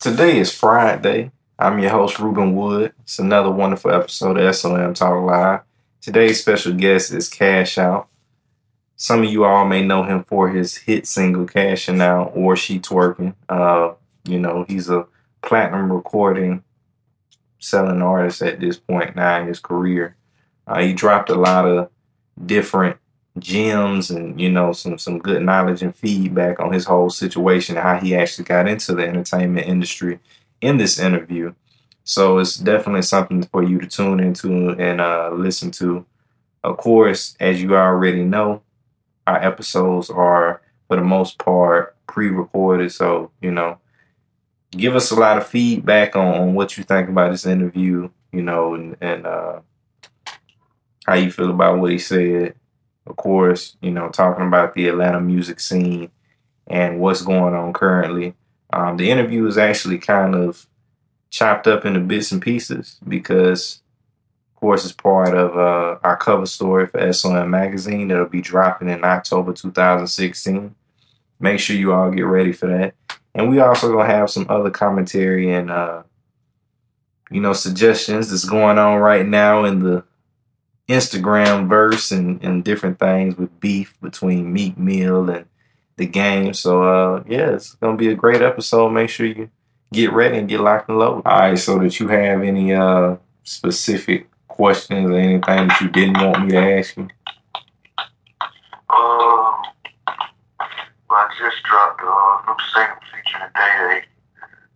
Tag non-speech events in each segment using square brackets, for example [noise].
Today is Friday. I'm your host, Ruben Wood. It's another wonderful episode of SOM Talk Live. Today's special guest is Cash Out. Some of you all may know him for his hit single Cashing Out or She Twerking. Uh, you know, he's a platinum recording selling artist at this point now in his career. Uh, he dropped a lot of different gems and you know some some good knowledge and feedback on his whole situation how he actually got into the entertainment industry in this interview. So it's definitely something for you to tune into and uh, listen to. Of course as you already know our episodes are for the most part pre-recorded. So you know give us a lot of feedback on, on what you think about this interview you know and, and uh, how you feel about what he said of course, you know, talking about the Atlanta music scene and what's going on currently. Um, the interview is actually kind of chopped up into bits and pieces because, of course, it's part of uh, our cover story for SOM Magazine that'll be dropping in October 2016. Make sure you all get ready for that. And we also gonna have some other commentary and uh, you know suggestions that's going on right now in the Instagram verse and, and different things with beef between Meek Mill and the game. So uh yeah, it's gonna be a great episode. Make sure you get ready and get locked and loaded. All right, so that you have any uh specific questions or anything that you didn't want me to ask you? Uh, well, I just dropped a new single featuring Day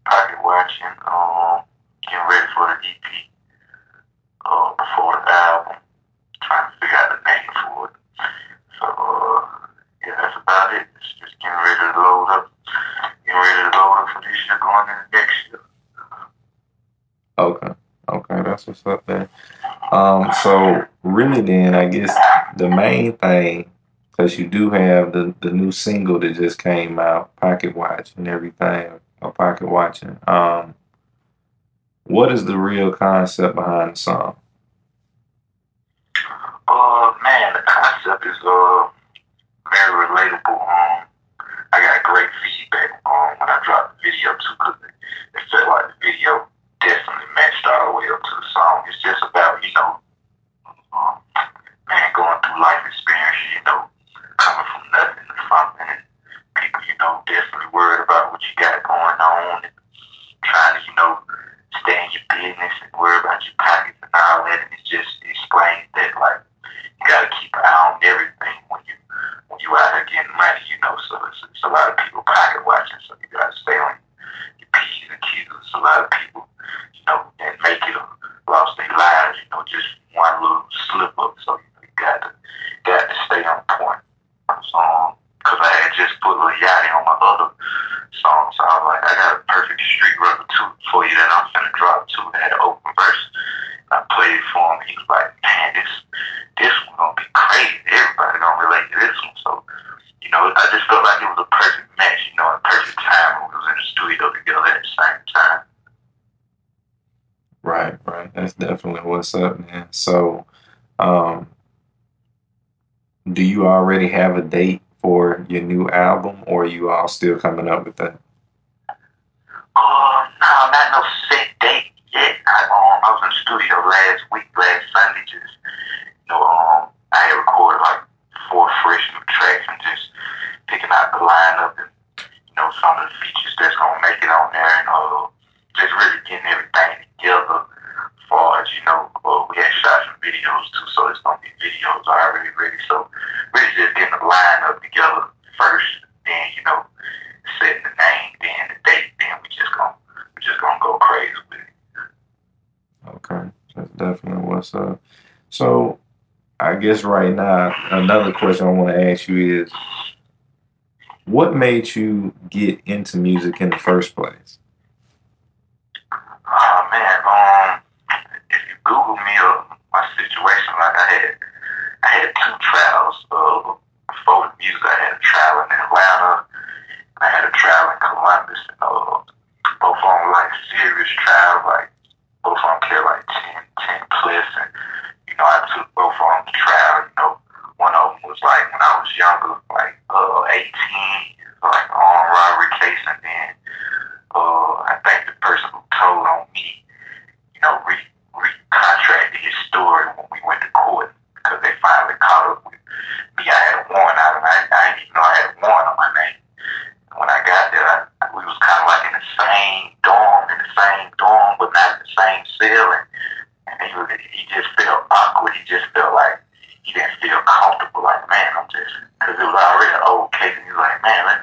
Pocket Watching, um, getting ready for the EP uh, before the album trying to figure out a name for it. So, uh, yeah, that's about it. It's just getting ready to load up, getting ready to load up for year going into next year. Okay. Okay, that's what's up there. Um, so really then I guess the main thing, because you do have the, the new single that just came out, Pocket Watch and everything, or Pocket Watching. Um, what is the real concept behind the song? Uh, man, the concept is uh very relatable. Um, I got great feedback um when I dropped the video too, cause it, it felt like the video definitely matched all the way up to the song. It's just about you know, um, man going through life experience, you know, coming from nothing to something, and people, you know, definitely worried about what you got going on, and trying to, you know, stay in your business and worry about your pockets and all that. And it just explains that like you gotta keep an eye on everything when you when you out here getting money, you know. So it's, it's a lot of people pocket watching, so you gotta stay on your P's and Q's. A lot of people, you know, that make it lost their lives, you know, just one little slip up. So you, got to got to stay on point. So, um, cause I had just put Lil Yachty on my other song, so I was like, I got a perfect street rubber too for you that I'm finna drop too. That had an open verse. I played it for him. He was like, man, this this one gonna be crazy. Everybody gonna relate to this one. So, you know, I just felt like it was a perfect match, you know, a perfect time when we was in the studio together at the same time. Right, right. That's definitely what's up, man. So, um, do you already have a date for your new album, or are you all still coming up with that? Uh, no, not no set date yet. I, um, I was in the studio last week, last Sunday, just, you know, um, I had recorded like four fresh new tracks and just picking out the lineup and, you know, some of the features that's gonna make it on there and, uh, just really getting everything together far as, you know, uh, we had shot some videos too, so it's gonna be videos already ready. So really just getting the lineup together first, then, you know, setting the name, then the date, then we just gonna we just gonna go crazy with it. Okay, that's definitely what's up. So, I guess right now, another question I want to ask you is, what made you get into music in the first place? Oh man, um, if you Google me or my situation, like I had, I had two trials. Uh, before the music, I had a trial in Atlanta. I had a trial in Columbus. Uh, cell and, and he was he just felt awkward. He just felt like he didn't feel comfortable. Like man, I'm just because it was already an old case, and he was like, man, I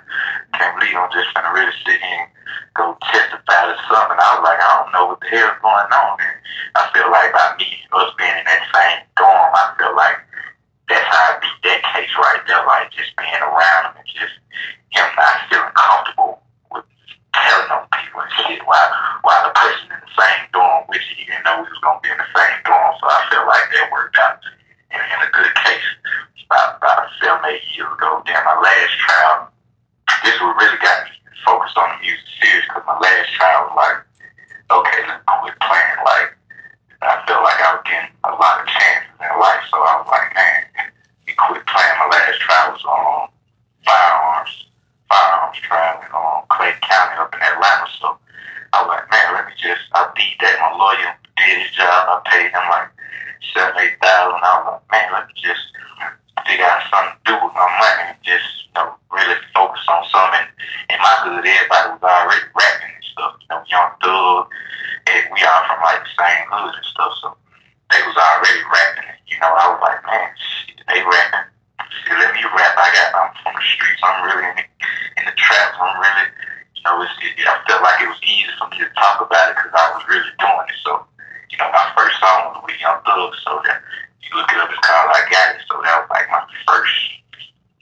can't believe I'm just gonna really sit here and go testify to something. I was like, I don't know what the hell's going on. And I feel like by me us being in that same dorm, I feel like that's how I beat that case right there. Like just being around him and just him not feeling comfortable telling on people and shit while while the person in the same dorm with you, he didn't know we was gonna be in the same dorm. So I feel like that worked out in, in a good case about about seven, eight years ago. Then my last trial, this what really got me focused on the music series because my last trial was like, okay, let's quit playing. Like I felt like I was getting a lot of chances in life, so I was like, man, we quit playing. My last trial was on firearms, firearms trial in um, Clayton County up in Atlanta. So I was like, man, let me just, I beat that. My lawyer did his job. I paid him like seven, eight thousand. I was like, man, let me just figure out something to do with my money and just, you know, really focus on something. In my hood, everybody was already rapping and stuff. You know, Young Thug, and we all from like the same hood and stuff. So they was already rapping. You know, I was like, man, shit, they rapping. Shit, let me rap. I got, I'm from the streets. I'm really in the, in the. I'm really, you know, it's, it, I felt like it was easy for me to talk about it because I was really doing it. So, you know, my first song was with Young Thug. So that you look it up, it's called I Got It. So that was like my first,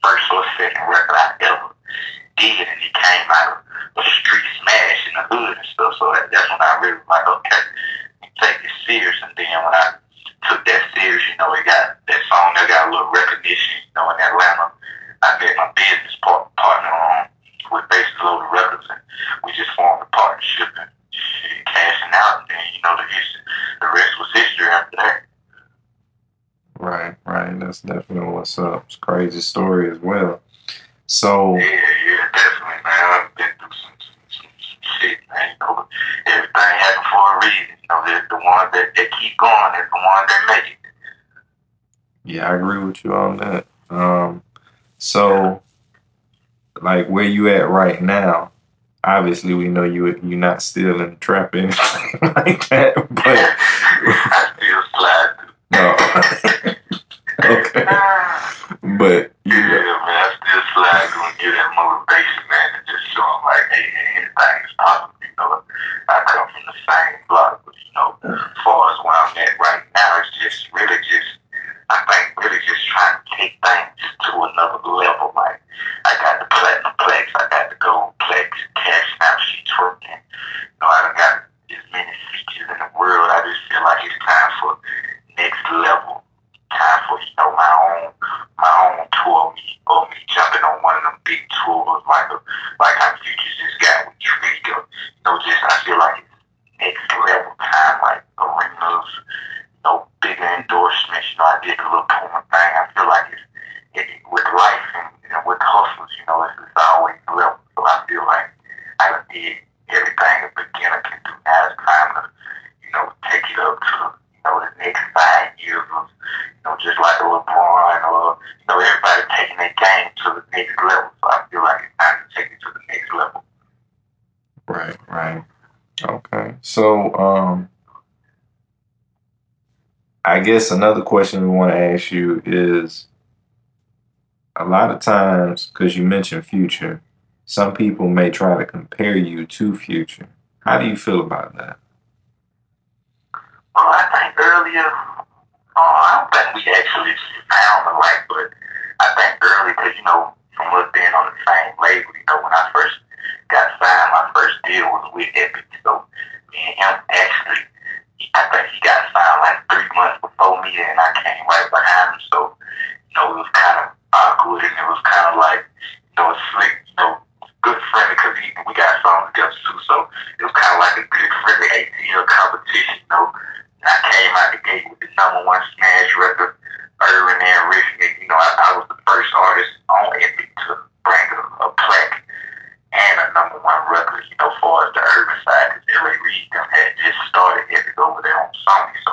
first or second record I ever did, and it came out of a street smash in the hood and stuff. So that, that's when I really was like, okay, take it serious. And then when I took that serious, you know, it got that song that got a little recognition, you know, in Atlanta. I met my business part, partner on with Bases Loaded Records, and we just formed a partnership and shit, cashing out. And then, you know, the, history, the rest was history after that. Right, right. That's definitely what's up. It's a crazy story as well. So Yeah, yeah, definitely, man. I've been through some, some, some, some shit, man. You know, everything happened for a reason. You know, the, the ones that, that keep going is the ones that make it. yeah, I agree with you on that. Um, so like where you at right now? Obviously, we know you you're not still in the trap or anything [laughs] like that, but I still slide no. [laughs] okay, but you Yeah, man, I still slide and give that motivation, man, to just show them, like, hey, anything is possible. You know, I come from the same block, but, you know, as far as where I'm at right now, it's just really just, I think, really just trying to take things to another level. Like, I got the platinum plex, I got the gold plex, cash snap sheets working. You know, I done got as many features in the world. I just feel like it's time for next level. Time for, you know, my own my own tour, me or me jumping on one of them big tours like a, like how Futures just got with Drake. Or, you know, just I feel like it's next level time, like arenas, you know, bigger endorsements. You know, I did the little Puma thing. I feel like it's it, with life and, and with hustles, you know, it's, it's always level. So I feel like I done did everything a beginner can do. Now it's time to, you know, take it up to, you know, the next five years of, you know, just like a LeBron or, you know, everybody taking their game to the next level. So I feel like it's time to take it to the next level. right, right. Okay, so um, I guess another question we want to ask you is a lot of times because you mentioned Future, some people may try to compare you to Future. How do you feel about that? Well, I think earlier, uh, I don't think we actually found alike, but I think early, because, you know, from us being on the same label, you know, when I first got signed, my first deal was with Epic. So me and him actually, I think he got signed like three months before me, and I came right behind him. So, you know, it was kind of awkward, and it was kind of like, you know, a slick, you know, good friendly, because we got songs together too. So it was kind of like a good friendly ATL competition, you know. And I came out the gate with the number one smash record, Urban and Rhythmic. You know, I, I was the first artist on Epic to bring a, a plaque and a number one record, you know, far as the urban side, because LA Reid them had just started Epic over there on Sony. So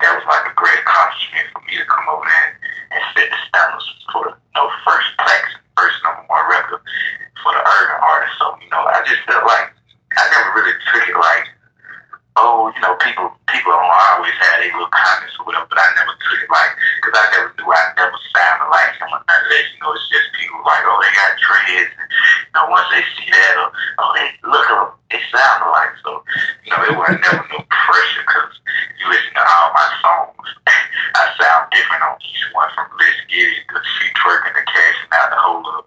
that was like a great accomplishment for me to come over there and, and set the standards for the you know, first plaques, first number one record for the urban artist. So, you know, I just felt like I never really took it like, oh, you know, people people don't always have their little comments or whatever, but I never took it like, because I never knew I never sounded like him or none of that. You know, it's just people like, oh, they got dreads. And, you know, one once they see that, or, oh, they look up, they sound alike. So, you know, it wasn't never no pressure because you listen to my songs. [laughs] I sound different on each one from Let's Get It, the Feet Twerking, the Cash, and Out the Hold Up.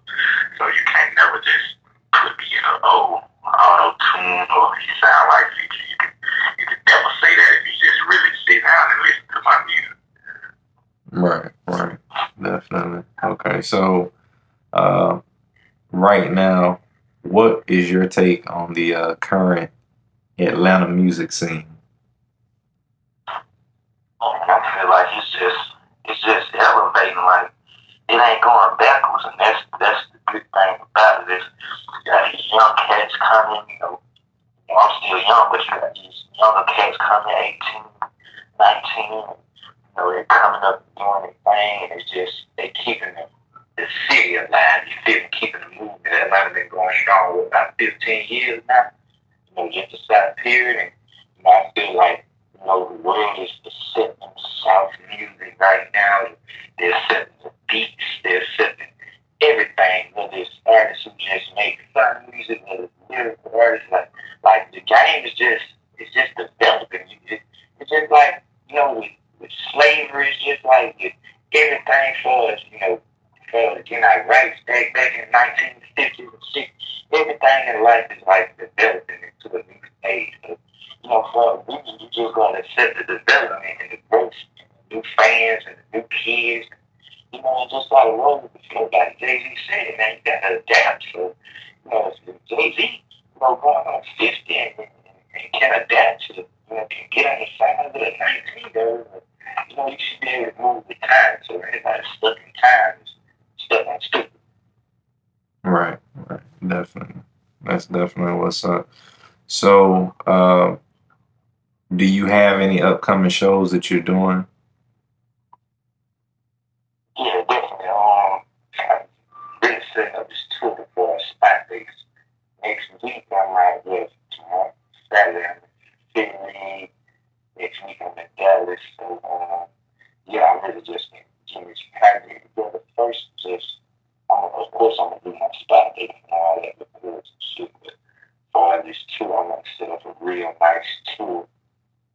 So you can't never just put me in a, oh, auto tune or you sound like Future. You can, you can never say that if you just really sit down and listen to my music. Right, right. Definitely. Okay, so uh, right now, what is your take on the uh, current Atlanta music scene? I feel like it's just it's just elevating. Like it ain't going backwards, and that's that's the good thing about it. Is you got these young cats coming. You know, I'm still young, but you got these younger cats coming, 18, 19. You know, they're coming up doing their thing, and it's just they keeping the, the city alive. You feel? Keeping the movement. Atlanta been going strong for about 15 years now. You know, just a side period, and you know, I feel like know, the world is setting South music right now. They're setting the beats, they're setting everything, whether it's artists who just make fun music, whether it's lyrical artists, like like the game is just it's just developing. It, it's just like, you know, with, with slavery, it's just like with everything for us, you know, for getting our rights back back in fifties and sixties. Everything in life is like developing into a new stage. So, you know, for we you just gonna accept the development and the growth, new fans and new kids. You know, just like roll with the flow, like Jay Z said, man, you gotta adapt. So, you know, Jay Z, you know, going on fifty and, and, can adapt to, you know, can get on the side of the nineteen though. You know, you should be able to move with time. So anybody stuck in time is stuck on stupid. Right, right. Definitely. That's definitely what's up. So, uh, do you have any upcoming shows that you're doing? Yeah, definitely. Um, setting up before spot. Next week, I'm tomorrow, I'm I'm. So, um, yeah, I'm really just this first. Just, of course, I'm gonna do my spot and all that before it's shit. But for this tour, I want to set up a real nice tour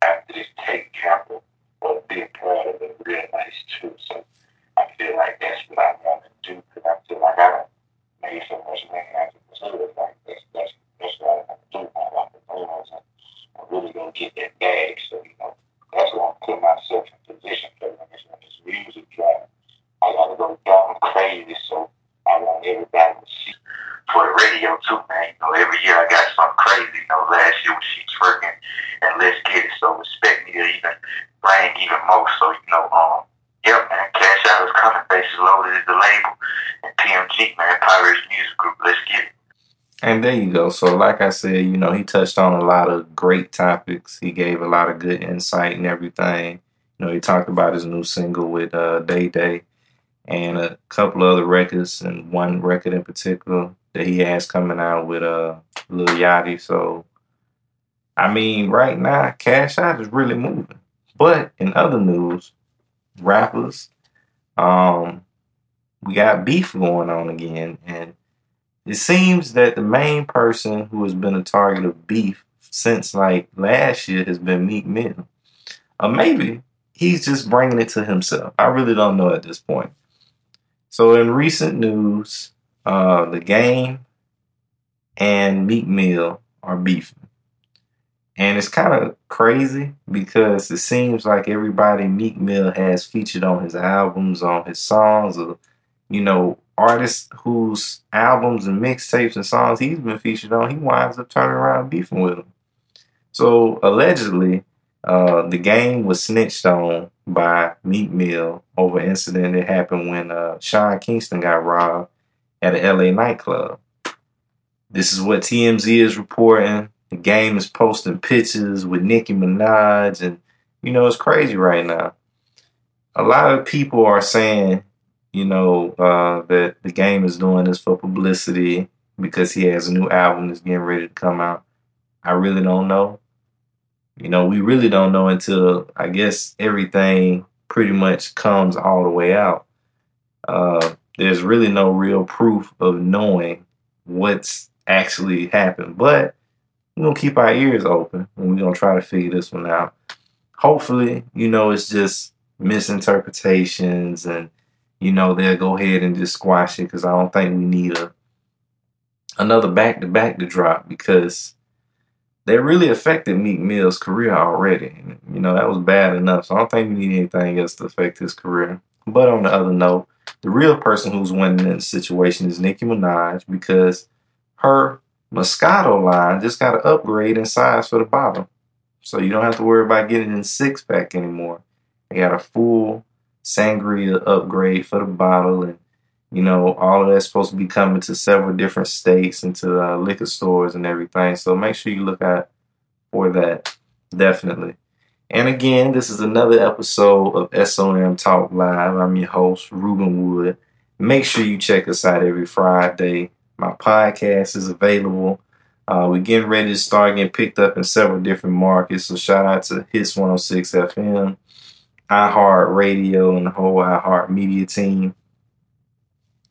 after this take capital or be a part of a real nice tour. So I feel like that's what I want to do because I feel like I don't made so much money out of the tour. Like that's that's that's what I want to do. I want to do is I'm really gonna get that bag. So you know that's what I'm putting myself in position for when this when this music drop. I gotta go down crazy. So I want everybody to see for the radio too, man. You know, every year I got something crazy. You know, last year was She's Working and Let's Get It. So respect me to even bring even more. So, you know, um, yep, man, Cash Out is coming. Bases Loaded is the label. And PMG, man, Pirates Music Group. Let's get it. And there you go. So, like I said, you know, he touched on a lot of great topics. He gave a lot of good insight and everything. You know, he talked about his new single with uh, Dae Dae and a couple of other records, and one record in particular that he has coming out with uh, Lil Yachty. So, I mean, right now, Cash Out is really moving. But in other news, rappers, um, we got beef going on again, and it seems that the main person who has been a target of beef since like last year has been Meek Mill. Or maybe he's just bringing it to himself. I really don't know at this point. So in recent news, uh, the game and Meek Mill are beefing. And it's kind of crazy because it seems like everybody Meek Mill has featured on his albums, on his songs, or, you know, artists whose albums and mixtapes and songs he's been featured on, he winds up turning around beefing with them. So allegedly, uh, the game was snitched on by Meek Mill over an incident that happened when uh, Sean Kingston got robbed at an LA nightclub. This is what TMZ is reporting. The game is posting pictures with Nicki Minaj, and you know it's crazy right now. A lot of people are saying, you know, uh, that the game is doing this for publicity because he has a new album that's getting ready to come out. I really don't know. You know, we really don't know until I guess everything pretty much comes all the way out. Uh, there's really no real proof of knowing what's actually happened. But we're gonna keep our ears open and we're gonna try to figure this one out. Hopefully, you know, it's just misinterpretations and you know they'll go ahead and just squash it because I don't think we need a another back to back to drop because they really affected Meek Mill's career already. You know, that was bad enough. So I don't think we need anything else to affect his career. But on the other note, the real person who's winning in the situation is Nicki Minaj because her Moscato line just got an upgrade in size for the bottle. So you don't have to worry about getting in six pack anymore. They got a full sangria upgrade for the bottle and you know, all of that's supposed to be coming to several different states and to uh, liquor stores and everything. So make sure you look out for that. Definitely. And again, this is another episode of SOM Talk Live. I'm your host, Ruben Wood. Make sure you check us out every Friday. My podcast is available. Uh, we're getting ready to start getting picked up in several different markets. So shout out to Hits 106 FM, iHeart Radio, and the whole iHeart Media team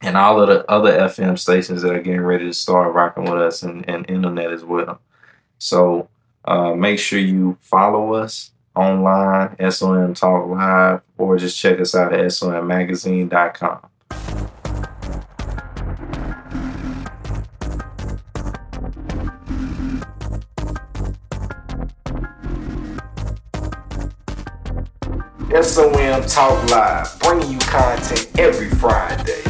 and all of the other FM stations that are getting ready to start rocking with us and, and internet as well. So uh, make sure you follow us online, SOM Talk Live, or just check us out at sommagazine.com. SOM Talk Live, bringing you content every Friday.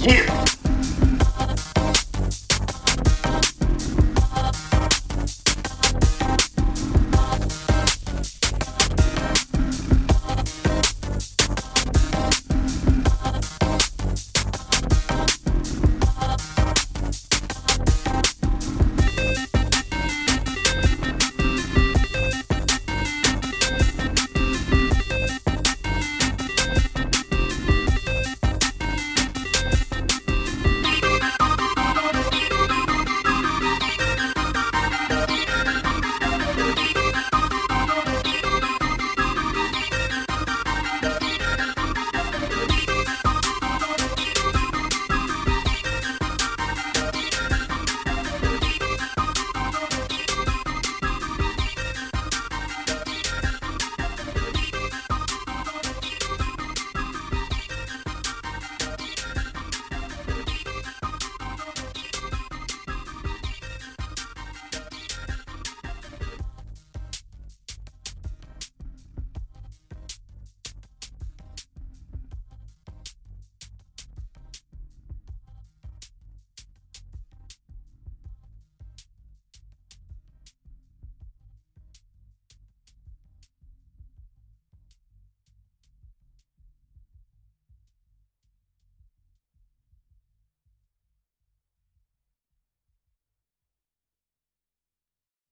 Yeah.